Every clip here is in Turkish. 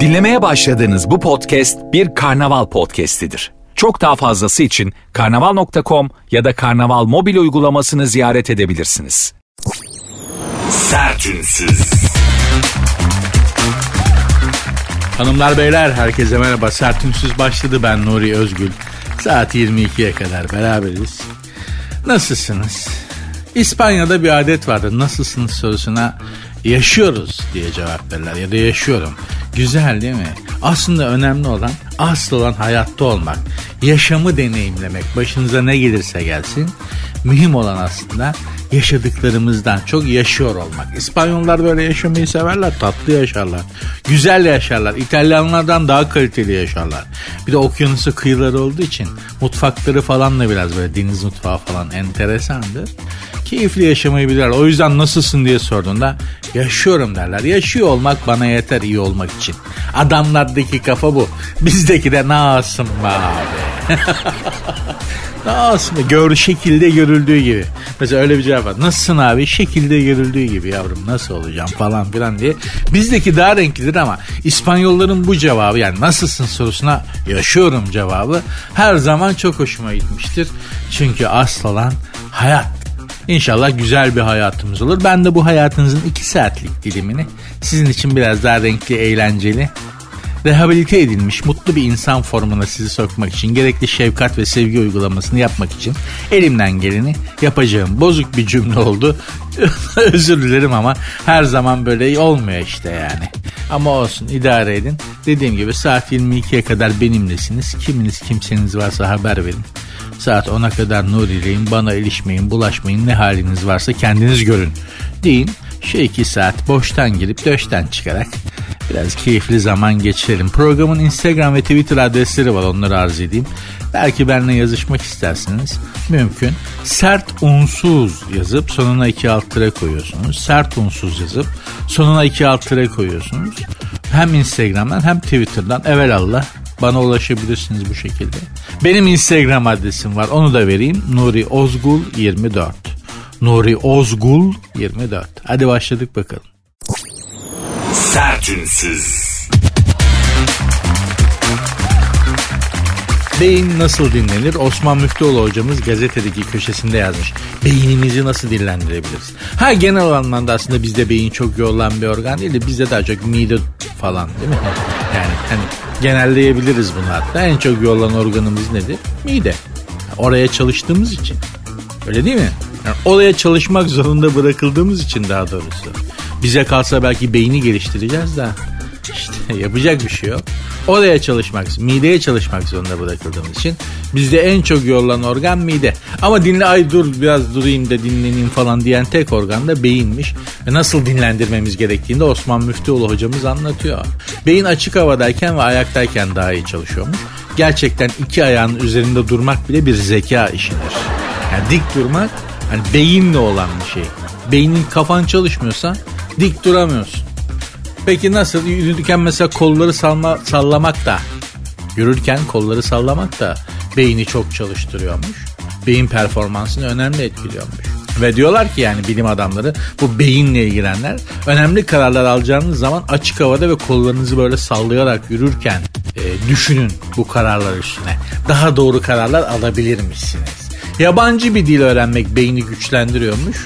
Dinlemeye başladığınız bu podcast bir karnaval podcastidir. Çok daha fazlası için karnaval.com ya da karnaval mobil uygulamasını ziyaret edebilirsiniz. Sertünsüz. Hanımlar beyler herkese merhaba. Sertünsüz başladı ben Nuri Özgül. Saat 22'ye kadar beraberiz. Nasılsınız? İspanya'da bir adet vardır. Nasılsınız sorusuna yaşıyoruz diye cevap verirler ya da yaşıyorum. Güzel değil mi? Aslında önemli olan asıl olan hayatta olmak. Yaşamı deneyimlemek. Başınıza ne gelirse gelsin. Mühim olan aslında yaşadıklarımızdan çok yaşıyor olmak. İspanyollar böyle yaşamayı severler. Tatlı yaşarlar. Güzel yaşarlar. İtalyanlardan daha kaliteli yaşarlar. Bir de okyanusu kıyıları olduğu için mutfakları falan da biraz böyle deniz mutfağı falan enteresandır. Keyifli yaşamayı bilirler. O yüzden nasılsın diye sorduğunda yaşıyorum derler. Yaşıyor olmak bana yeter iyi olmak için. Adamlardaki kafa bu. Bizdeki de nasılsın be abi. Nasıl? Gör, şekilde görüldüğü gibi. Mesela öyle bir cevap var. Nasılsın abi? Şekilde görüldüğü gibi yavrum nasıl olacağım falan filan diye. Bizdeki daha renklidir ama İspanyolların bu cevabı yani nasılsın sorusuna yaşıyorum cevabı her zaman çok hoşuma gitmiştir. Çünkü asıl olan hayat. İnşallah güzel bir hayatımız olur. Ben de bu hayatınızın iki saatlik dilimini sizin için biraz daha renkli, eğlenceli rehabilite edilmiş mutlu bir insan formuna sizi sokmak için gerekli şefkat ve sevgi uygulamasını yapmak için elimden geleni yapacağım. Bozuk bir cümle oldu. Özür dilerim ama her zaman böyle olmuyor işte yani. Ama olsun idare edin. Dediğim gibi saat 22'ye kadar benimlesiniz. Kiminiz kimseniz varsa haber verin. Saat 10'a kadar Nuri'leyim bana ilişmeyin bulaşmayın ne haliniz varsa kendiniz görün deyin. Şu iki saat boştan girip döşten çıkarak biraz keyifli zaman geçirelim. Programın Instagram ve Twitter adresleri var onları arz edeyim. Belki benimle yazışmak isterseniz mümkün. Sert unsuz yazıp sonuna iki alt tere koyuyorsunuz. Sert unsuz yazıp sonuna iki alt tere koyuyorsunuz. Hem Instagram'dan hem Twitter'dan evelallah bana ulaşabilirsiniz bu şekilde. Benim Instagram adresim var onu da vereyim. Nuri Ozgul 24. Nuri Ozgul 24. Hadi başladık bakalım. Sertünsüz. Beyin nasıl dinlenir? Osman Müftüoğlu hocamız gazetedeki köşesinde yazmış. Beynimizi nasıl dinlendirebiliriz? Ha genel anlamda aslında bizde beyin çok yorulan bir organ değil de bizde daha çok mide falan değil mi? Yani hani genelleyebiliriz bunu hatta. En çok yorulan organımız nedir? Mide. Oraya çalıştığımız için. Öyle değil mi? Yani oraya çalışmak zorunda bırakıldığımız için daha doğrusu. Bize kalsa belki beyni geliştireceğiz de işte yapacak bir şey yok. Oraya çalışmak, mideye çalışmak zorunda bırakıldığımız için bizde en çok yorulan organ mide. Ama dinle ay dur biraz durayım da dinleneyim falan diyen tek organ da beyinmiş. Ve nasıl dinlendirmemiz gerektiğini de Osman Müftüoğlu hocamız anlatıyor. Beyin açık havadayken ve ayaktayken daha iyi çalışıyormuş. Gerçekten iki ayağın üzerinde durmak bile bir zeka işidir. Yani dik durmak hani beyinle olan bir şey. Beynin kafan çalışmıyorsa dik duramıyorsun. Peki nasıl? Yürürken mesela kolları sallma, sallamak da yürürken kolları sallamak da beyni çok çalıştırıyormuş. Beyin performansını önemli etkiliyormuş. Ve diyorlar ki yani bilim adamları bu beyinle ilgilenler önemli kararlar alacağınız zaman açık havada ve kollarınızı böyle sallayarak yürürken e, düşünün bu kararlar üstüne. Daha doğru kararlar alabilir misiniz? Yabancı bir dil öğrenmek beyni güçlendiriyormuş.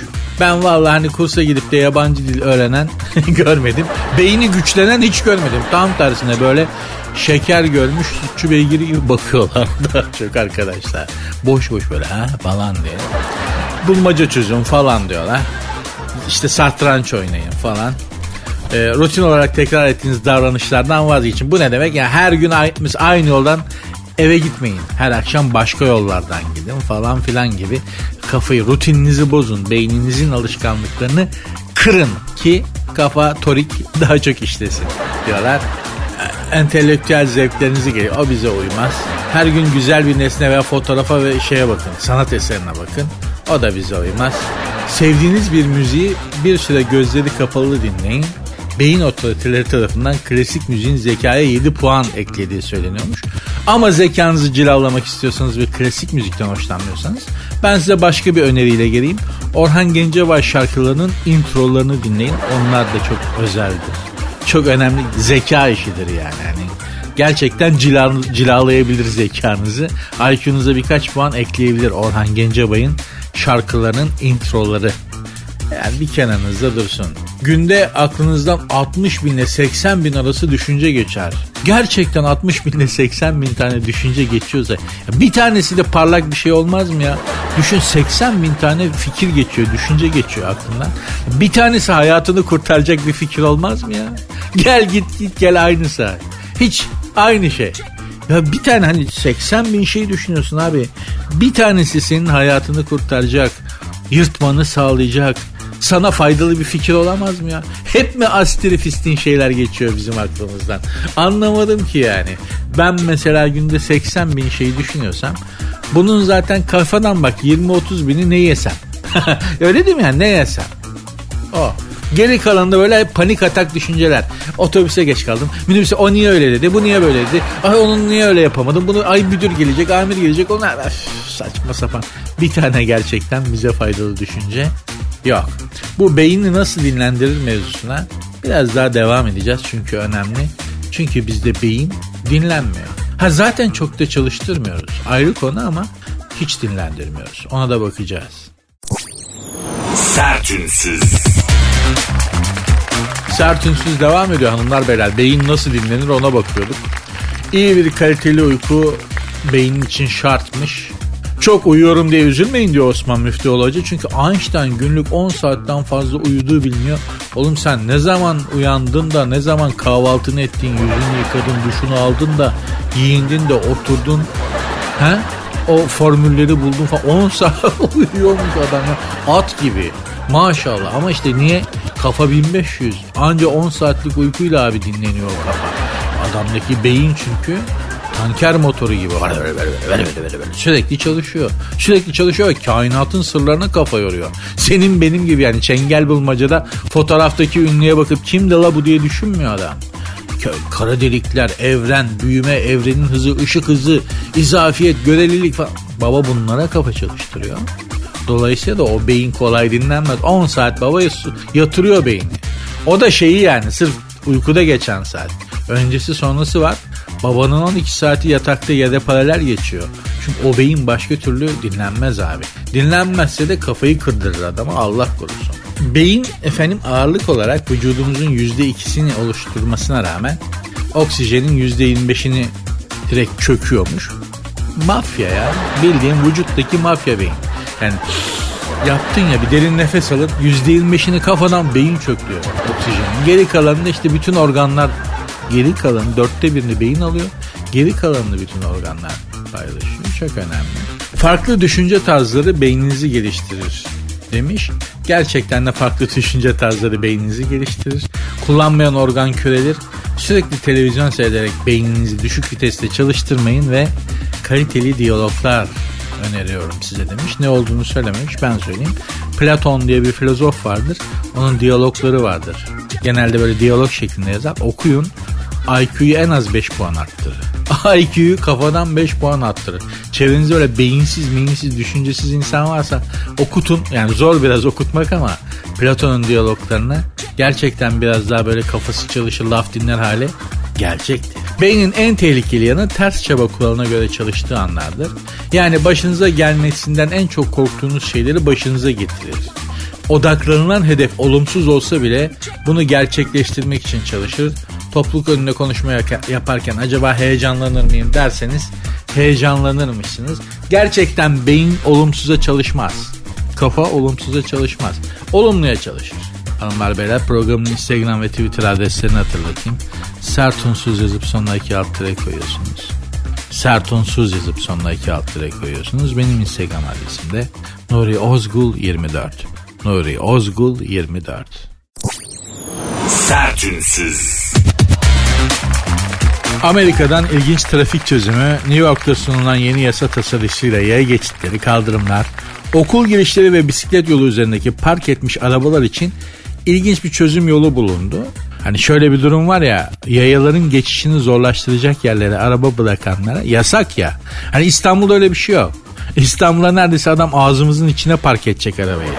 Ben vallahi hani kursa gidip de yabancı dil öğrenen görmedim. Beyni güçlenen hiç görmedim. Tam tersine böyle şeker görmüş sütçü beygiri gibi bakıyorlar daha çok arkadaşlar. Boş boş böyle ha falan diye. Bulmaca çözün falan diyorlar. İşte satranç oynayın falan. E, rutin olarak tekrar ettiğiniz davranışlardan vazgeçin. Bu ne demek? Yani her gün aynı yoldan eve gitmeyin. Her akşam başka yollardan gidin falan filan gibi kafayı rutininizi bozun. Beyninizin alışkanlıklarını kırın ki kafa torik daha çok işlesin diyorlar. Entelektüel zevklerinizi geliyor. O bize uymaz. Her gün güzel bir nesne veya fotoğrafa ve şeye bakın. Sanat eserine bakın. O da bize uymaz. Sevdiğiniz bir müziği bir süre gözleri kapalı dinleyin beyin otoriteleri tarafından klasik müziğin zekaya 7 puan eklediği söyleniyormuş. Ama zekanızı cilalamak istiyorsanız ve klasik müzikten hoşlanmıyorsanız ben size başka bir öneriyle geleyim. Orhan Gencebay şarkılarının introlarını dinleyin. Onlar da çok özeldir. çok önemli zeka işidir yani. yani gerçekten cilan, cilalayabilir zekanızı. IQ'nuza birkaç puan ekleyebilir Orhan Gencebay'ın şarkılarının introları. Yani bir kenarınızda dursun. Günde aklınızdan 60 bin ile 80 bin arası düşünce geçer. Gerçekten 60 bin ile 80 bin tane düşünce geçiyorsa bir tanesi de parlak bir şey olmaz mı ya? Düşün 80 bin tane fikir geçiyor, düşünce geçiyor aklından. Bir tanesi hayatını kurtaracak bir fikir olmaz mı ya? Gel git git gel aynı saat. Hiç aynı şey. Ya bir tane hani 80 bin şey düşünüyorsun abi. Bir tanesi senin hayatını kurtaracak, yırtmanı sağlayacak, sana faydalı bir fikir olamaz mı ya? Hep mi astrifistin şeyler geçiyor bizim aklımızdan? Anlamadım ki yani. Ben mesela günde 80 bin şeyi düşünüyorsam bunun zaten kafadan bak 20-30 bini ne yesem? Öyle değil mi yani ne yesem? O. Geri kalanında böyle panik atak düşünceler. Otobüse geç kaldım. Minibüse o niye öyle dedi, bu niye böyle dedi. Ay onun niye öyle yapamadım. Bunu ay müdür gelecek, amir gelecek. Onlar saçma sapan. Bir tane gerçekten bize faydalı düşünce yok. Bu beyni nasıl dinlendirir mevzusuna biraz daha devam edeceğiz çünkü önemli. Çünkü bizde beyin dinlenmiyor. Ha zaten çok da çalıştırmıyoruz. Ayrı konu ama hiç dinlendirmiyoruz. Ona da bakacağız. Sertünsüz. Sertünsüz devam ediyor hanımlar beyler. Beyin nasıl dinlenir ona bakıyorduk. İyi bir kaliteli uyku beynin için şartmış. Çok uyuyorum diye üzülmeyin diyor Osman Müftüoğlu Hoca. Çünkü Einstein günlük 10 saatten fazla uyuduğu biliniyor. Oğlum sen ne zaman uyandın da ne zaman kahvaltını ettin, yüzünü yıkadın, duşunu aldın da giyindin de oturdun. He? O formülleri buldun falan. 10 saat uyuyormuş adam ya. At gibi. Maşallah ama işte niye? Kafa 1500. Anca 10 saatlik uykuyla abi dinleniyor o kafa. Adamdaki beyin çünkü tanker motoru gibi sürekli çalışıyor. Sürekli çalışıyor kainatın sırlarına kafa yoruyor. Senin benim gibi yani çengel bulmacada fotoğraftaki ünlüye bakıp kimdi la bu diye düşünmüyor adam. Kara delikler, evren, büyüme, evrenin hızı, ışık hızı, izafiyet, görelilik falan. Baba bunlara kafa çalıştırıyor. Dolayısıyla da o beyin kolay dinlenmez. 10 saat baba yatırıyor beyni. O da şeyi yani sırf uykuda geçen saat. Öncesi sonrası var. Babanın 12 saati yatakta ya da paralel geçiyor. Çünkü o beyin başka türlü dinlenmez abi. Dinlenmezse de kafayı kırdırır adama Allah korusun. Beyin efendim ağırlık olarak vücudumuzun %2'sini oluşturmasına rağmen oksijenin %25'ini direkt çöküyormuş. Mafya ya. Bildiğin vücuttaki mafya beyin. Yani yaptın ya bir derin nefes alıp %25'ini kafadan beyin çöküyor oksijenin. Geri kalanında işte bütün organlar Geri kalanı dörtte birini beyin alıyor. Geri kalanını bütün organlar paylaşıyor. Çok önemli. Farklı düşünce tarzları beyninizi geliştirir demiş. Gerçekten de farklı düşünce tarzları beyninizi geliştirir. Kullanmayan organ kürelir. Sürekli televizyon seyrederek beyninizi düşük viteste çalıştırmayın ve kaliteli diyaloglar öneriyorum size demiş. Ne olduğunu söylememiş ben söyleyeyim. Platon diye bir filozof vardır. Onun diyalogları vardır. Genelde böyle diyalog şeklinde yazar. Okuyun. IQ'yu en az 5 puan arttırır. IQ'yu kafadan 5 puan arttırır. Çevrenizde öyle beyinsiz, beyinsiz, düşüncesiz insan varsa okutun. Yani zor biraz okutmak ama Platon'un diyaloglarını gerçekten biraz daha böyle kafası çalışır, laf dinler hale gelecektir. Beynin en tehlikeli yanı ters çaba kuralına göre çalıştığı anlardır. Yani başınıza gelmesinden en çok korktuğunuz şeyleri başınıza getirir. Odaklanılan hedef olumsuz olsa bile bunu gerçekleştirmek için çalışır topluluk önünde konuşma yaparken acaba heyecanlanır mıyım derseniz heyecanlanırmışsınız. Gerçekten beyin olumsuza çalışmaz. Kafa olumsuza çalışmaz. Olumluya çalışır. Hanımlar beyler programın Instagram ve Twitter adreslerini hatırlatayım. Sertunsuz yazıp sonuna iki alt koyuyorsunuz. Sertunsuz yazıp sonuna iki alt koyuyorsunuz. Benim Instagram adresim de Nuri Ozgul 24. Nuri Ozgul 24. Sertünsüz. Amerika'dan ilginç trafik çözümü, New York'ta sunulan yeni yasa tasarısıyla yaya geçitleri, kaldırımlar, okul girişleri ve bisiklet yolu üzerindeki park etmiş arabalar için ilginç bir çözüm yolu bulundu. Hani şöyle bir durum var ya yayaların geçişini zorlaştıracak yerlere araba bırakanlara yasak ya. Hani İstanbul'da öyle bir şey yok. İstanbul'a neredeyse adam ağzımızın içine park edecek arabayı.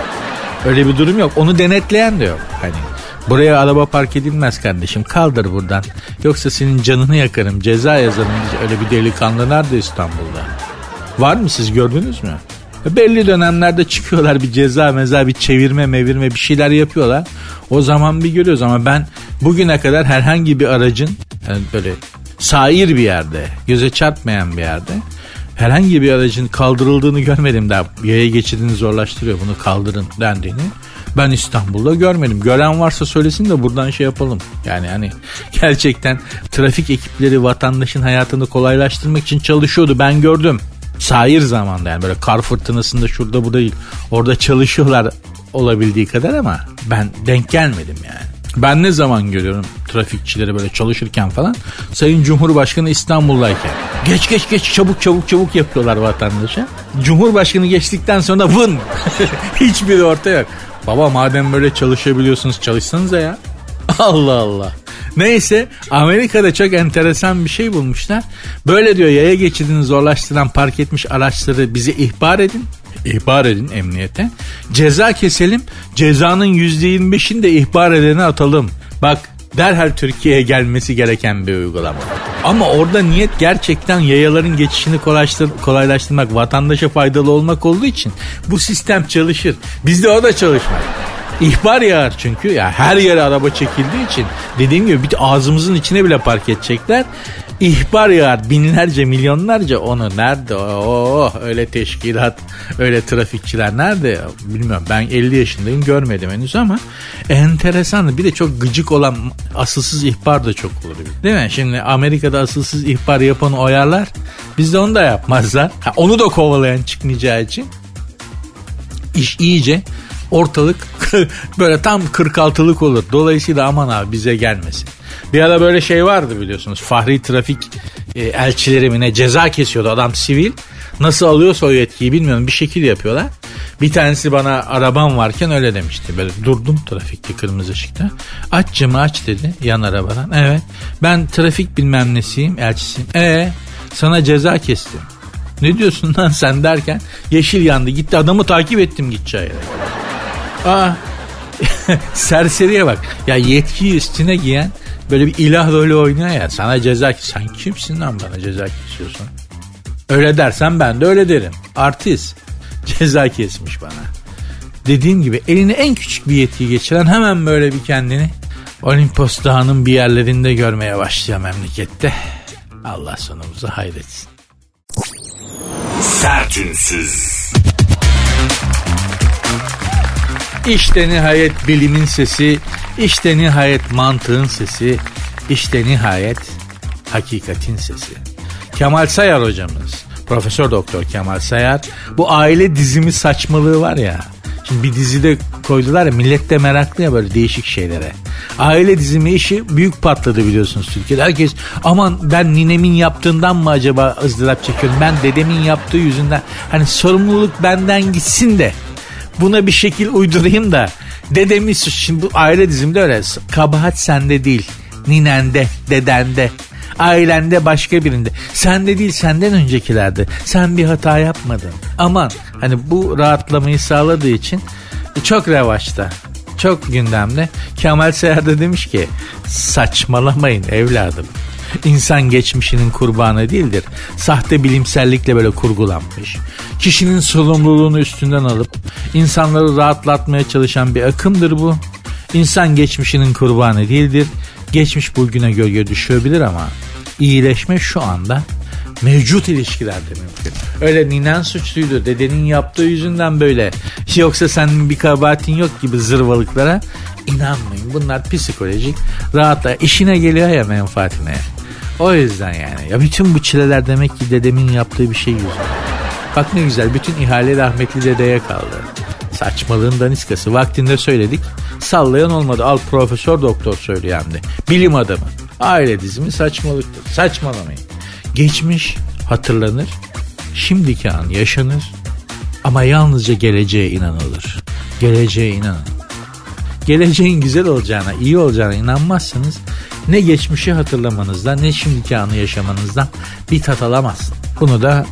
Öyle bir durum yok. Onu denetleyen de yok. Hani Buraya araba park edilmez kardeşim kaldır buradan. Yoksa senin canını yakarım ceza yazarım. Öyle bir delikanlı nerede İstanbul'da? Var mı siz gördünüz mü? Belli dönemlerde çıkıyorlar bir ceza meza bir çevirme mevirme bir şeyler yapıyorlar. O zaman bir görüyoruz ama ben bugüne kadar herhangi bir aracın yani böyle sair bir yerde göze çarpmayan bir yerde herhangi bir aracın kaldırıldığını görmedim daha yaya geçidini zorlaştırıyor bunu kaldırın dendiğini ben İstanbul'da görmedim. Gören varsa söylesin de buradan şey yapalım. Yani hani gerçekten trafik ekipleri vatandaşın hayatını kolaylaştırmak için çalışıyordu. Ben gördüm. Sair zamanda yani böyle kar fırtınasında şurada bu değil. Orada çalışıyorlar olabildiği kadar ama ben denk gelmedim yani. Ben ne zaman görüyorum trafikçileri böyle çalışırken falan Sayın Cumhurbaşkanı İstanbul'dayken geç geç geç çabuk çabuk çabuk yapıyorlar vatandaşa. Cumhurbaşkanı geçtikten sonra vın hiçbiri orta yok. Baba madem böyle çalışabiliyorsunuz çalışsanıza ya. Allah Allah. Neyse Amerika'da çok enteresan bir şey bulmuşlar. Böyle diyor yaya geçidini zorlaştıran park etmiş araçları bize ihbar edin. İhbar edin emniyete. Ceza keselim. Cezanın %25'ini de ihbar edene atalım. Bak derhal Türkiye'ye gelmesi gereken bir uygulama. Ama orada niyet gerçekten yayaların geçişini kolaylaştır, kolaylaştırmak, vatandaşa faydalı olmak olduğu için bu sistem çalışır. Bizde o da çalışmaz. İhbar yağar çünkü. Ya her yere araba çekildiği için. Dediğim gibi bir ağzımızın içine bile park edecekler. İhbar yağar binlerce milyonlarca. Onu nerede? Oh öyle teşkilat öyle trafikçiler nerede? Bilmiyorum ben 50 yaşındayım görmedim henüz ama enteresan. Bir de çok gıcık olan asılsız ihbar da çok olur. Değil mi? Şimdi Amerika'da asılsız ihbar yapanı oyarlar bizde onu da yapmazlar. Ha, onu da kovalayan çıkmayacağı için iş iyice ortalık böyle tam 46'lık olur. Dolayısıyla aman abi bize gelmesin. Bir ara böyle şey vardı biliyorsunuz. Fahri trafik e, elçileri mi ne ceza kesiyordu adam sivil. Nasıl alıyorsa o yetkiyi bilmiyorum bir şekil yapıyorlar. Bir tanesi bana arabam varken öyle demişti. Böyle durdum trafikte kırmızı ışıkta. Aç camı aç dedi yan arabadan. Evet ben trafik bilmem nesiyim elçisiyim. E sana ceza kestim. Ne diyorsun lan sen derken yeşil yandı gitti adamı takip ettim gideceği yere. Aa serseriye bak. Ya yetkiyi üstüne giyen böyle bir ilah rolü oynuyor ya. Sana ceza Sen kimsin lan bana ceza kesiyorsun? Öyle dersen ben de öyle derim. Artist. Ceza kesmiş bana. Dediğim gibi eline en küçük bir yetki geçiren hemen böyle bir kendini Olimpos Dağı'nın bir yerlerinde görmeye başlıyor memlekette. Allah sonumuzu hayretsin. Sertünsüz. İşte nihayet bilimin sesi, işte nihayet mantığın sesi, işte nihayet hakikatin sesi. Kemal Sayar hocamız, Profesör Doktor Kemal Sayar bu aile dizimi saçmalığı var ya. Şimdi bir dizide koydular ya millet de meraklı ya böyle değişik şeylere. Aile dizimi işi büyük patladı biliyorsunuz Türkiye'de. Herkes aman ben ninemin yaptığından mı acaba ızdırap çekiyorum? Ben dedemin yaptığı yüzünden hani sorumluluk benden gitsin de buna bir şekil uydurayım da. Dedemi şimdi bu aile dizimde öyle kabahat sende değil ninende dedende. Ailende başka birinde. Sende değil senden öncekilerde sen bir hata yapmadın. Aman hani bu rahatlamayı sağladığı için çok revaçta çok gündemde. Kemal Seyar da demiş ki saçmalamayın evladım İnsan geçmişinin kurbanı değildir. Sahte bilimsellikle böyle kurgulanmış. Kişinin sorumluluğunu üstünden alıp insanları rahatlatmaya çalışan bir akımdır bu. İnsan geçmişinin kurbanı değildir. Geçmiş bugüne gölge düşebilir ama iyileşme şu anda mevcut ilişkilerde mümkün. Öyle ninen suçluydu dedenin yaptığı yüzünden böyle yoksa senin bir kabahatin yok gibi zırvalıklara inanmayın. Bunlar psikolojik rahatla işine geliyor ya menfaatine. O yüzden yani. Ya bütün bu çileler demek ki dedemin yaptığı bir şey yüzünden. Bak ne güzel bütün ihale rahmetli dedeye kaldı. Saçmalığın daniskası. Vaktinde söyledik. Sallayan olmadı. Al profesör doktor söylüyor hem de. Bilim adamı. Aile dizimi saçmalıktır. Saçmalamayın. Geçmiş hatırlanır. Şimdiki an yaşanır. Ama yalnızca geleceğe inanılır. Geleceğe inanın. Geleceğin güzel olacağına, iyi olacağına inanmazsanız ne geçmişi hatırlamanızdan ne şimdiki anı yaşamanızdan bir tat alamazsın. Bunu da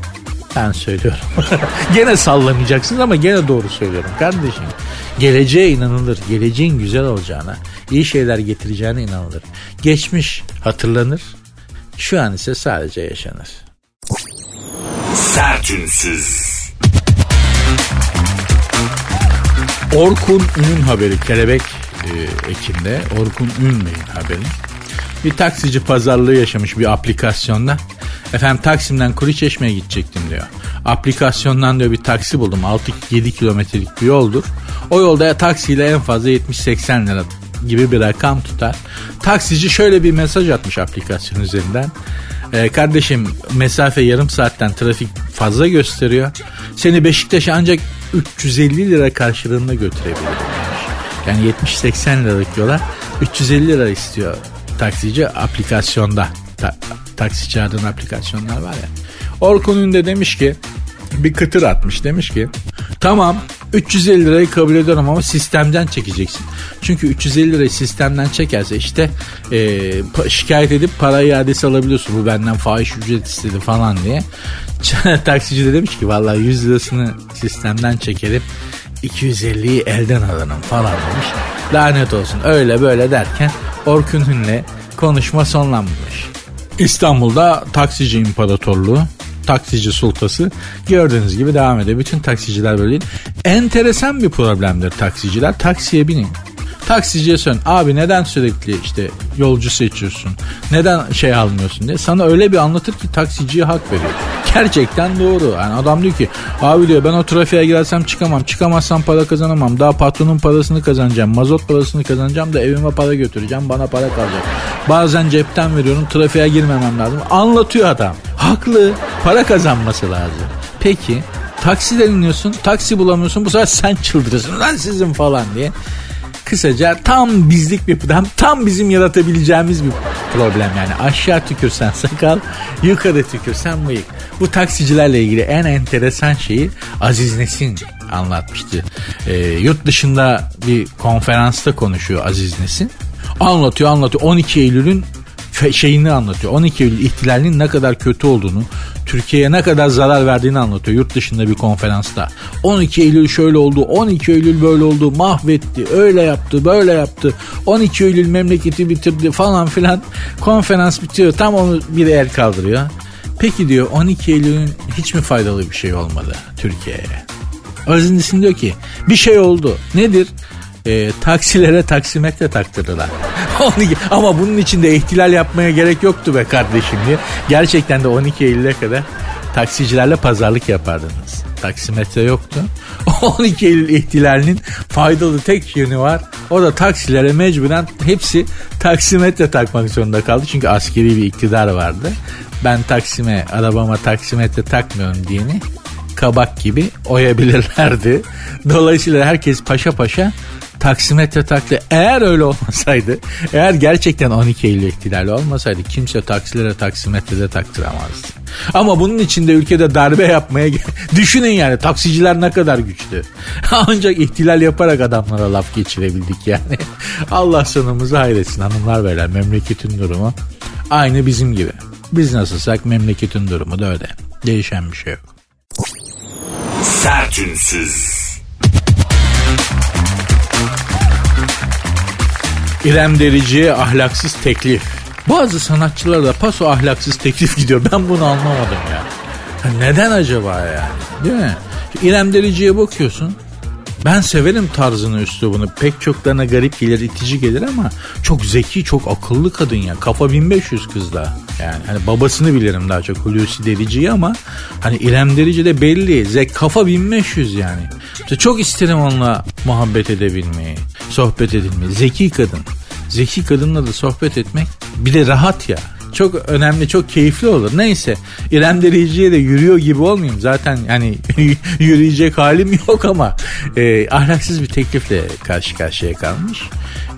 Ben söylüyorum. gene sallamayacaksınız ama gene doğru söylüyorum kardeşim. Geleceğe inanılır. Geleceğin güzel olacağına, iyi şeyler getireceğine inanılır. Geçmiş hatırlanır. Şu an ise sadece yaşanır. Sertünsüz. Orkun Ün haberi kelebek e, ekinde Orkun Ün Bey'in haberi. Bir taksici pazarlığı yaşamış bir aplikasyonda. Efendim Taksim'den Kuruçeşme'ye gidecektim diyor. Aplikasyondan diyor bir taksi buldum. 6-7 kilometrelik bir yoldur. O yolda ya taksiyle en fazla 70-80 lira gibi bir rakam tutar. Taksici şöyle bir mesaj atmış aplikasyon üzerinden. Ee, kardeşim mesafe yarım saatten trafik fazla gösteriyor. Seni Beşiktaş'a ancak 350 lira karşılığında götürebilirim. Yani 70-80 liralık yola 350 lira istiyor taksici aplikasyonda. Ta, taksi çağırdığın aplikasyonlar var ya. Orkun Ünde demiş ki bir kıtır atmış demiş ki tamam 350 lirayı kabul ediyorum ama sistemden çekeceksin. Çünkü 350 lirayı sistemden çekerse işte e, şikayet edip para iadesi alabiliyorsun. Bu benden fahiş ücret istedi falan diye. Taksici de demiş ki vallahi 100 lirasını sistemden çekerim 250'yi elden alırım falan demiş. Lanet olsun öyle böyle derken Orkun Hün'le konuşma sonlanmış. İstanbul'da taksici imparatorluğu taksici sultası gördüğünüz gibi devam ediyor. Bütün taksiciler böyle değil. Enteresan bir problemdir taksiciler. Taksiye binin. Taksiciye sön. Abi neden sürekli işte yolcu seçiyorsun? Neden şey almıyorsun diye. Sana öyle bir anlatır ki taksiciye hak veriyor. Gerçekten doğru. Yani adam diyor ki abi diyor ben o trafiğe girersem çıkamam. Çıkamazsam para kazanamam. Daha patronun parasını kazanacağım. Mazot parasını kazanacağım da evime para götüreceğim. Bana para kalacak. Bazen cepten veriyorum. Trafiğe girmemem lazım. Anlatıyor adam. Haklı. Para kazanması lazım. Peki taksiden iniyorsun. Taksi bulamıyorsun. Bu sefer sen çıldırıyorsun. Lan sizin falan diye. Kısaca tam bizlik bir tam, tam bizim yaratabileceğimiz bir problem yani. Aşağı tükürsen sakal, yukarı tükürsen bıyık. Bu taksicilerle ilgili en enteresan şeyi Aziz Nesin anlatmıştı. E, yurt dışında bir konferansta konuşuyor Aziz Nesin. Anlatıyor anlatıyor 12 Eylül'ün şeyini anlatıyor. 12 Eylül ihtilalinin ne kadar kötü olduğunu, Türkiye'ye ne kadar zarar verdiğini anlatıyor yurt dışında bir konferansta. 12 Eylül şöyle oldu, 12 Eylül böyle oldu, mahvetti, öyle yaptı, böyle yaptı. 12 Eylül memleketi bitirdi falan filan. Konferans bitiyor. Tam onu bir el kaldırıyor. Peki diyor 12 Eylül'ün hiç mi faydalı bir şey olmadı Türkiye'ye? Özinlisin diyor ki bir şey oldu. Nedir? e, taksilere taksimetre taktırdılar. Ama bunun için de ihtilal yapmaya gerek yoktu be kardeşim diye. Gerçekten de 12 Eylül'e kadar taksicilerle pazarlık yapardınız. Taksimetre yoktu. 12 Eylül ihtilalinin faydalı tek yönü var. O da taksilere mecburen hepsi taksimetre takmak zorunda kaldı. Çünkü askeri bir iktidar vardı. Ben taksime, arabama taksimetre takmıyorum diyeni kabak gibi oyabilirlerdi. Dolayısıyla herkes paşa paşa taksimetre taktı. Eğer öyle olmasaydı, eğer gerçekten 12 Eylül ihtilali olmasaydı kimse taksilere taksimetrede taktıramazdı. Ama bunun için de ülkede darbe yapmaya düşünün yani taksiciler ne kadar güçlü. Ancak ihtilal yaparak adamlara laf geçirebildik yani. Allah sonumuzu hayretsin hanımlar beyler memleketin durumu aynı bizim gibi. Biz nasılsak memleketin durumu da öyle. Değişen bir şey yok. Sertünsüz. İrem Derici'ye ahlaksız teklif. Bazı sanatçılar da paso ahlaksız teklif gidiyor. Ben bunu anlamadım ya. Neden acaba yani? Değil mi? İrem Derici'ye bakıyorsun. Ben severim tarzını üslubunu. Pek çoklarına garip gelir, itici gelir ama çok zeki, çok akıllı kadın ya. Kafa 1500 kızda. Yani hani babasını bilirim daha çok Hulusi Derici'yi ama hani İrem Derici de belli. Zek kafa 1500 yani. İşte çok isterim onunla muhabbet edebilmeyi, sohbet edilmeyi. Zeki kadın. Zeki kadınla da sohbet etmek bir de rahat ya çok önemli, çok keyifli olur. Neyse İrem Derici'ye de yürüyor gibi olmayayım. Zaten yani yürüyecek halim yok ama e, ahlaksız bir teklifle karşı karşıya kalmış.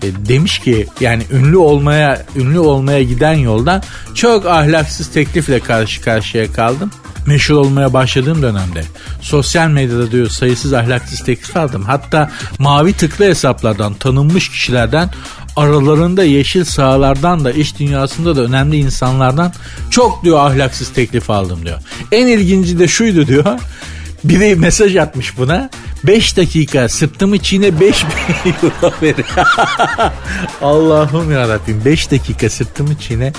E, demiş ki yani ünlü olmaya ünlü olmaya giden yolda çok ahlaksız teklifle karşı karşıya kaldım meşhur olmaya başladığım dönemde sosyal medyada diyor sayısız ahlaksız teklif aldım. Hatta mavi tıklı hesaplardan tanınmış kişilerden aralarında yeşil sahalardan da iş dünyasında da önemli insanlardan çok diyor ahlaksız teklif aldım diyor. En ilginci de şuydu diyor. Biri mesaj atmış buna. 5 dakika sırtımı çiğne 5 bin euro verir. Allah'ım yarabbim 5 dakika sırtımı çiğne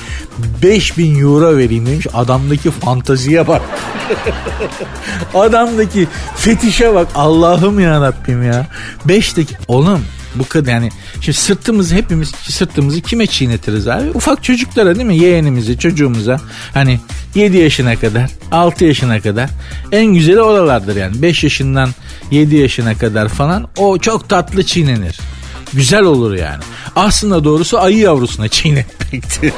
5 bin euro vereyim demiş. Adamdaki fantaziye bak. Adamdaki fetişe bak. Allah'ım yarabbim ya. 5 dakika. Oğlum bu kadar yani şimdi sırtımızı hepimiz sırtımızı kime çiğnetiriz abi? Ufak çocuklara değil mi? Yeğenimize, çocuğumuza. Hani 7 yaşına kadar, 6 yaşına kadar. En güzeli oralardır yani. 5 yaşından 7 yaşına kadar falan o çok tatlı çiğnenir. Güzel olur yani. Aslında doğrusu ayı yavrusuna çiğnetmektir.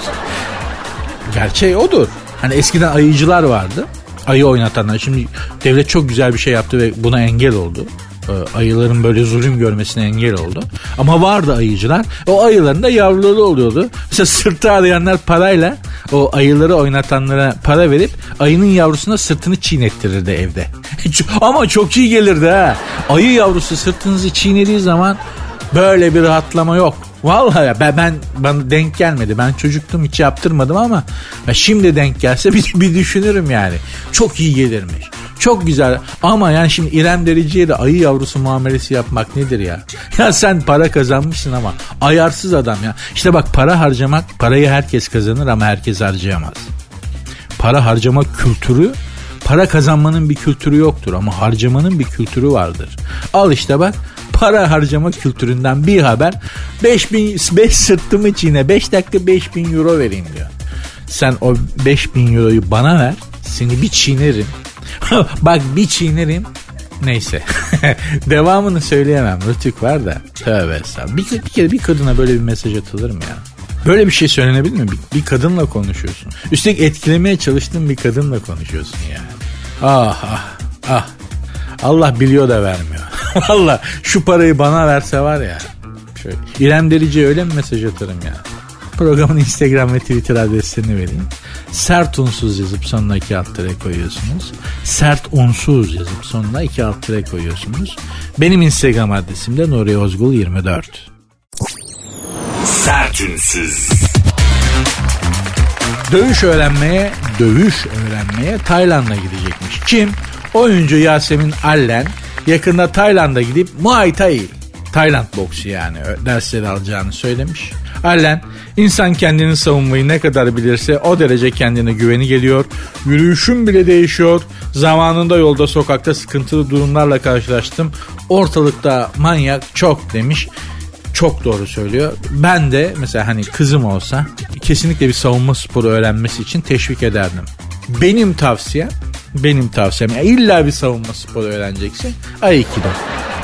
Gerçeği odur. Hani eskiden ayıcılar vardı. Ayı oynatanlar. Şimdi devlet çok güzel bir şey yaptı ve buna engel oldu. Ee, ayıların böyle zulüm görmesine engel oldu. Ama vardı ayıcılar. O ayıların da yavruları oluyordu. Mesela sırtı arayanlar parayla o ayıları oynatanlara para verip ayının yavrusuna sırtını çiğnettirirdi evde. Ama çok iyi gelirdi ha. Ayı yavrusu sırtınızı çiğnediği zaman böyle bir rahatlama yok. Vallahi ben, ben bana denk gelmedi. Ben çocuktum hiç yaptırmadım ama şimdi denk gelse bir, bir düşünürüm yani. Çok iyi gelirmiş. Çok güzel ama yani şimdi İrem Derici'ye de ayı yavrusu muamelesi yapmak nedir ya? Ya sen para kazanmışsın ama ayarsız adam ya. İşte bak para harcamak parayı herkes kazanır ama herkes harcayamaz. Para harcama kültürü para kazanmanın bir kültürü yoktur ama harcamanın bir kültürü vardır. Al işte bak para harcama kültüründen bir haber 5 bin 5 sırtımı çiğne 5 dakika 5 bin euro vereyim diyor. Sen o 5 bin euroyu bana ver seni bir çiğnerim Bak bir çiğnerim. Neyse. Devamını söyleyemem. Rütük var da. Tövbe. Bir, bir kere bir kadına böyle bir mesaj atılır mı ya? Böyle bir şey söylenebilir mi? Bir, bir kadınla konuşuyorsun. Üstelik etkilemeye çalıştığın bir kadınla konuşuyorsun yani. Ah ah ah. Allah biliyor da vermiyor. Allah şu parayı bana verse var ya. Şöyle, İrem Derici öyle mi mesaj atarım ya? Programın Instagram ve Twitter adreslerini vereyim. Sert unsuz yazıp sonuna iki alt tere koyuyorsunuz. Sert unsuz yazıp sonuna iki alt tere koyuyorsunuz. Benim Instagram adresim de Nuri Ozgul 24. Sert unsuz. Dövüş öğrenmeye, dövüş öğrenmeye Tayland'a gidecekmiş. Kim? Oyuncu Yasemin Allen yakında Tayland'a gidip Muay Thai Tayland boksu yani dersleri alacağını söylemiş. Allen insan kendini savunmayı ne kadar bilirse o derece kendine güveni geliyor. Yürüyüşüm bile değişiyor. Zamanında yolda sokakta sıkıntılı durumlarla karşılaştım. Ortalıkta manyak çok demiş çok doğru söylüyor. Ben de mesela hani kızım olsa kesinlikle bir savunma sporu öğrenmesi için teşvik ederdim. Benim tavsiyem, benim tavsiyem yani illa bir savunma sporu öğrenecekse Aikido.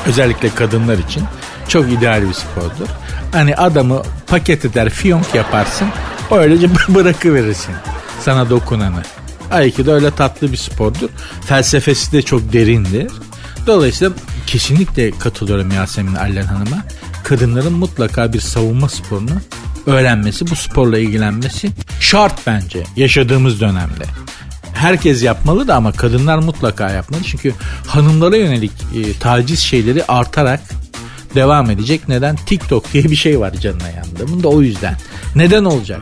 Özellikle kadınlar için çok ideal bir spordur. Hani adamı paket eder, fiyonk yaparsın. Öylece bırakıverirsin sana dokunanı. Aikido öyle tatlı bir spordur. Felsefesi de çok derindir. Dolayısıyla kesinlikle katılıyorum Yasemin Allen Hanım'a. Kadınların mutlaka bir savunma sporunu öğrenmesi, bu sporla ilgilenmesi şart bence yaşadığımız dönemde. Herkes yapmalı da ama kadınlar mutlaka yapmalı. Çünkü hanımlara yönelik e, taciz şeyleri artarak devam edecek. Neden? TikTok diye bir şey var canına yanında. Bunu da o yüzden. Neden olacak?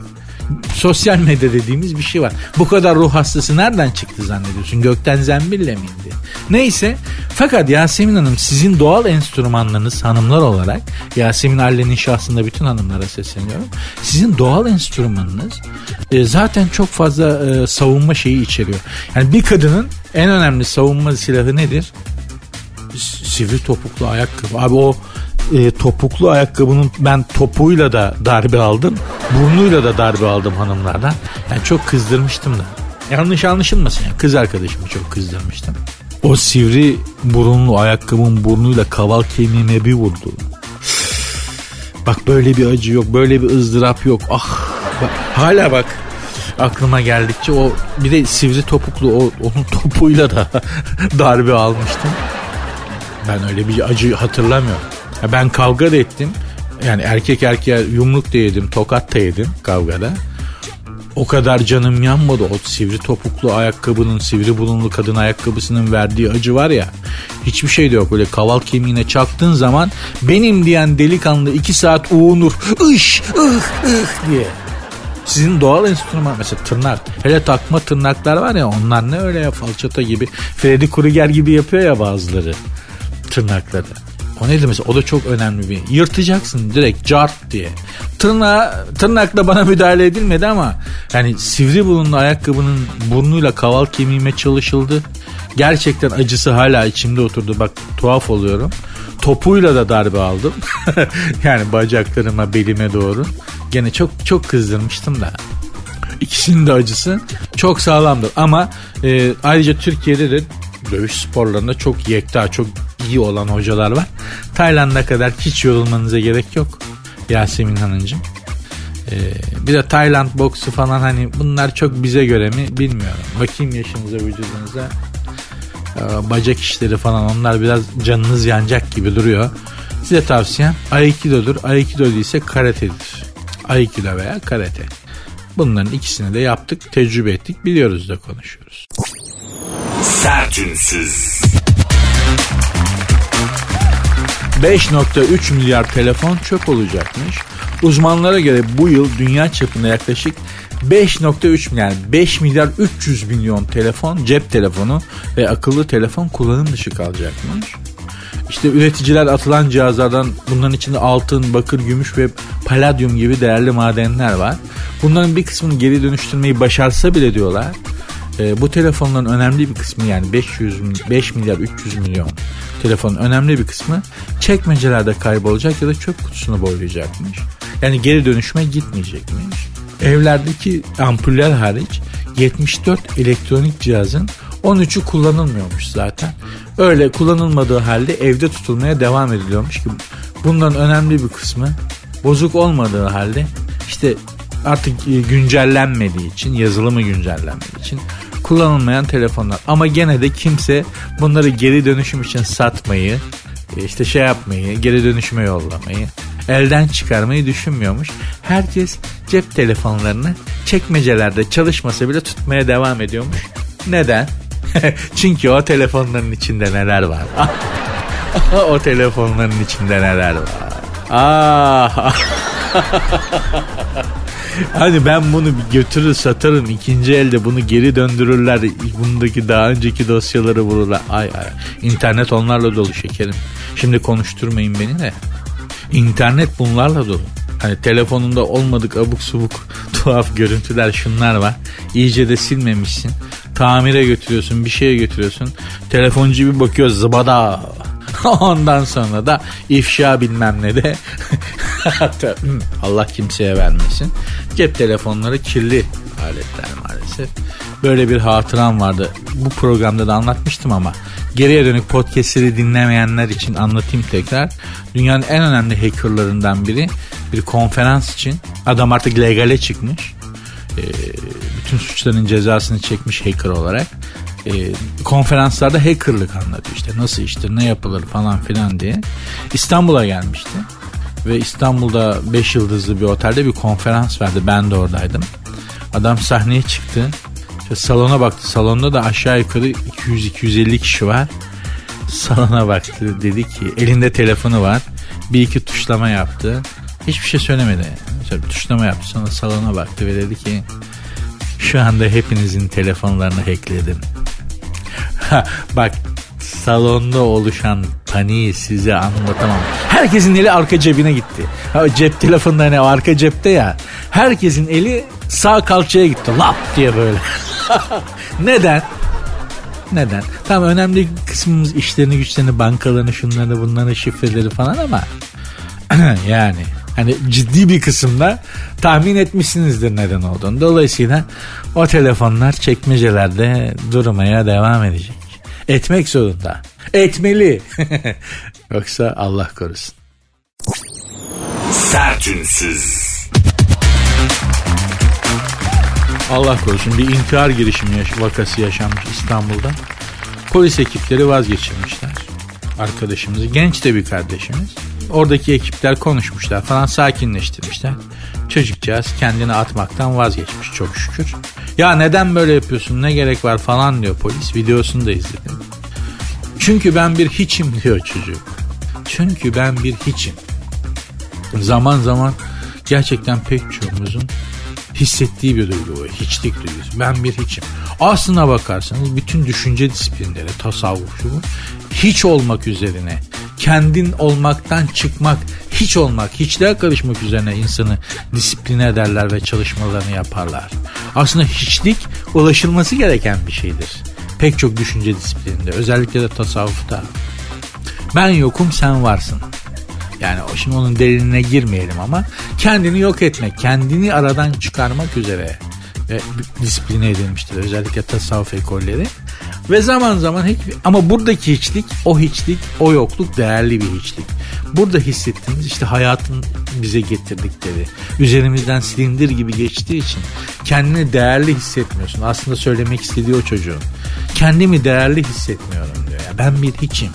Sosyal medya dediğimiz bir şey var. Bu kadar ruh hastası nereden çıktı zannediyorsun? Gökten zembille mi indi? Neyse fakat Yasemin Hanım sizin doğal enstrümanlarınız hanımlar olarak Yasemin Allen'in şahsında bütün hanımlara sesleniyorum. Sizin doğal enstrümanınız e, zaten çok fazla e, savunma şeyi içeriyor. Yani bir kadının en önemli savunma silahı nedir? Sivri topuklu ayakkabı. Abi o e, topuklu ayakkabının ben topuyla da darbe aldım. Burnuyla da darbe aldım hanımlardan. Yani çok kızdırmıştım da. Yanlış anlaşılmasın yani kız arkadaşımı çok kızdırmıştım. O sivri burunlu ayakkabının burnuyla kaval kemiğime bir vurdu. Bak böyle bir acı yok, böyle bir ızdırap yok. Ah bak, hala bak aklıma geldikçe o bir de sivri topuklu o, onun topuyla da darbe almıştım. Ben öyle bir acı hatırlamıyorum. Ben kavga da ettim. Yani erkek erkeğe yumruk da yedim, tokat da yedim kavgada. O kadar canım yanmadı. O sivri topuklu ayakkabının, sivri bulunlu kadın ayakkabısının verdiği acı var ya. Hiçbir şey de yok. Böyle kaval kemiğine çaktığın zaman benim diyen delikanlı iki saat uğunur. Iş, ıh, ıh diye. Sizin doğal enstrüman mesela tırnak. Hele takma tırnaklar var ya onlar ne öyle ya falçata gibi. Freddy Krueger gibi yapıyor ya bazıları tırnakları. O neydi mesela o da çok önemli bir. Yırtacaksın direkt cart diye. Tırnağa, tırnakla bana müdahale edilmedi ama yani sivri bulunlu ayakkabının burnuyla kaval kemiğime çalışıldı. Gerçekten acısı hala içimde oturdu. Bak tuhaf oluyorum. Topuyla da darbe aldım. yani bacaklarıma belime doğru. Gene çok çok kızdırmıştım da. İkisinin de acısı çok sağlamdır. Ama e, ayrıca Türkiye'de de dövüş sporlarında çok yekta, çok iyi olan hocalar var. Tayland'a kadar hiç yorulmanıza gerek yok Yasemin Hanımcığım. Ee, bir de Tayland boksu falan hani bunlar çok bize göre mi bilmiyorum. Bakayım yaşınıza vücudunuza. Ee, bacak işleri falan onlar biraz canınız yanacak gibi duruyor. Size tavsiyem Aikido'dur. Aikido değilse karatedir. Aikido veya karate. Bunların ikisini de yaptık, tecrübe ettik, biliyoruz da konuşuyoruz. Sertünsüz. 5.3 milyar telefon çöp olacakmış. Uzmanlara göre bu yıl dünya çapında yaklaşık 5.3 milyar 5 milyar 300 milyon telefon, cep telefonu ve akıllı telefon kullanım dışı kalacakmış. İşte üreticiler atılan cihazlardan bunların içinde altın, bakır, gümüş ve paladyum gibi değerli madenler var. Bunların bir kısmını geri dönüştürmeyi başarsa bile diyorlar. E, bu telefonların önemli bir kısmı yani 500 5 milyar 300 milyon telefonun önemli bir kısmı çekmecelerde kaybolacak ya da çöp kutusunu boylayacakmış. Yani geri dönüşme gitmeyecekmiş. Evlerdeki ampuller hariç 74 elektronik cihazın 13'ü kullanılmıyormuş zaten. Öyle kullanılmadığı halde evde tutulmaya devam ediliyormuş ki bunların önemli bir kısmı bozuk olmadığı halde işte artık güncellenmediği için yazılımı güncellenmediği için kullanılmayan telefonlar. Ama gene de kimse bunları geri dönüşüm için satmayı, işte şey yapmayı, geri dönüşüme yollamayı, elden çıkarmayı düşünmüyormuş. Herkes cep telefonlarını çekmecelerde çalışmasa bile tutmaya devam ediyormuş. Neden? Çünkü o telefonların içinde neler var? o telefonların içinde neler var? Ah. Hani ben bunu götürür satarım ikinci elde bunu geri döndürürler. Bundaki daha önceki dosyaları bulurlar. Ay ay. İnternet onlarla dolu şekerim. Şimdi konuşturmayın beni de. İnternet bunlarla dolu. Hani telefonunda olmadık abuk subuk tuhaf görüntüler şunlar var. İyice de silmemişsin. Tamire götürüyorsun bir şeye götürüyorsun. Telefoncu bir bakıyor zıbada. Ondan sonra da ifşa bilmem ne de Allah kimseye vermesin. Cep telefonları kirli aletler maalesef. Böyle bir hatıram vardı. Bu programda da anlatmıştım ama geriye dönük podcastleri dinlemeyenler için anlatayım tekrar. Dünyanın en önemli hackerlarından biri bir konferans için adam artık legale çıkmış. Ee, bütün suçların cezasını çekmiş hacker olarak. Ee, konferanslarda hackerlık anlatıyor işte nasıl iştir ne yapılır falan filan diye. İstanbul'a gelmişti ve İstanbul'da 5 yıldızlı bir otelde bir konferans verdi. Ben de oradaydım. Adam sahneye çıktı. İşte salona baktı. Salonda da aşağı yukarı 200-250 kişi var. Salona baktı. Dedi ki elinde telefonu var. Bir iki tuşlama yaptı. Hiçbir şey söylemedi. Şöyle tuşlama yaptı. Sonra salona baktı ve dedi ki şu anda hepinizin telefonlarını hackledim. Bak salonda oluşan paniği size anlatamam. Herkesin eli arka cebine gitti. Ha, cep telefonunda ne arka cepte ya. Herkesin eli sağ kalçaya gitti. Lap diye böyle. Neden? Neden? Tamam önemli kısmımız işlerini güçlerini bankalarını şunları bunları şifreleri falan ama yani hani ciddi bir kısımda tahmin etmişsinizdir neden olduğunu. Dolayısıyla o telefonlar çekmecelerde durmaya devam edecek. Etmek zorunda. Etmeli. Yoksa Allah korusun. Sertünsüz. Allah korusun bir intihar girişimi yaş- vakası yaşanmış İstanbul'da. Polis ekipleri vazgeçirmişler arkadaşımızı. Genç de bir kardeşimiz. Oradaki ekipler konuşmuşlar falan sakinleştirmişler. Çocukcağız kendini atmaktan vazgeçmiş çok şükür. Ya neden böyle yapıyorsun ne gerek var falan diyor polis videosunu da izledim. Çünkü ben bir hiçim diyor çocuk. Çünkü ben bir hiçim. Zaman zaman gerçekten pek çoğumuzun hissettiği bir duygu bu. Hiçlik duygusu. Ben bir hiçim. Aslına bakarsanız bütün düşünce disiplinleri, tasavvuf şu hiç olmak üzerine, kendin olmaktan çıkmak, hiç olmak, hiçliğe karışmak üzerine insanı disipline ederler ve çalışmalarını yaparlar. Aslında hiçlik ulaşılması gereken bir şeydir. Pek çok düşünce disiplininde, özellikle de tasavvufta. Ben yokum, sen varsın. Yani şimdi onun derinine girmeyelim ama kendini yok etmek, kendini aradan çıkarmak üzere ve disipline edilmiştir. Özellikle tasavvuf ekolleri. Ve zaman zaman hiç, ama buradaki hiçlik, o hiçlik, o yokluk değerli bir hiçlik. Burada hissettiğimiz işte hayatın bize getirdikleri, üzerimizden silindir gibi geçtiği için kendini değerli hissetmiyorsun. Aslında söylemek istediği o çocuğun. Kendimi değerli hissetmiyorum diyor. Ya. Ben bir hiçim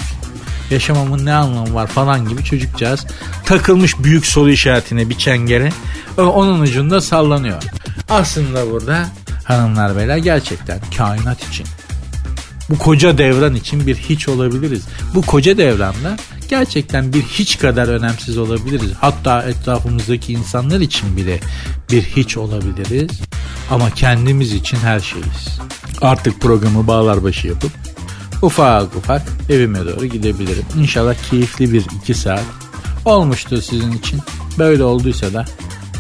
yaşamamın ne anlamı var falan gibi çocukcağız takılmış büyük soru işaretine bir çengere onun ucunda sallanıyor. Aslında burada hanımlar beyler gerçekten kainat için bu koca devran için bir hiç olabiliriz. Bu koca devranda gerçekten bir hiç kadar önemsiz olabiliriz. Hatta etrafımızdaki insanlar için bile bir hiç olabiliriz. Ama kendimiz için her şeyiz. Artık programı bağlar başı yapıp ufak ufak evime doğru gidebilirim. İnşallah keyifli bir iki saat olmuştur sizin için. Böyle olduysa da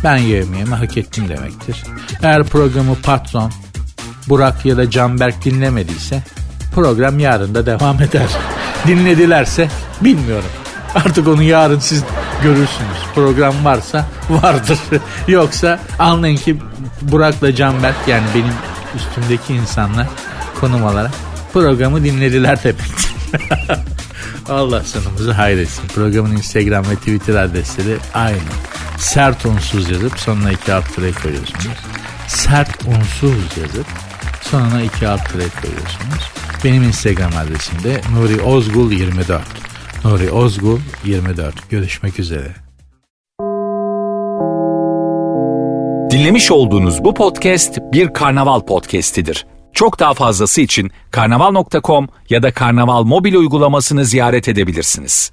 ben yemeğimi hak ettim demektir. Eğer programı patron Burak ya da Canberk dinlemediyse program yarın da devam eder. Dinledilerse bilmiyorum. Artık onu yarın siz görürsünüz. Program varsa vardır. Yoksa anlayın ki Burak'la Canberk yani benim üstümdeki insanlar konum olarak programı dinlediler demektir. Allah sonumuzu hayretsin. Programın Instagram ve Twitter adresleri aynı. Sert unsuz yazıp sonuna iki alt tere koyuyorsunuz. Sert unsuz yazıp sonuna iki alt tere koyuyorsunuz. Benim Instagram adresim de Nuri Ozgul 24. Nuri Ozgul 24. Görüşmek üzere. Dinlemiş olduğunuz bu podcast bir karnaval podcastidir. Çok daha fazlası için karnaval.com ya da karnaval mobil uygulamasını ziyaret edebilirsiniz.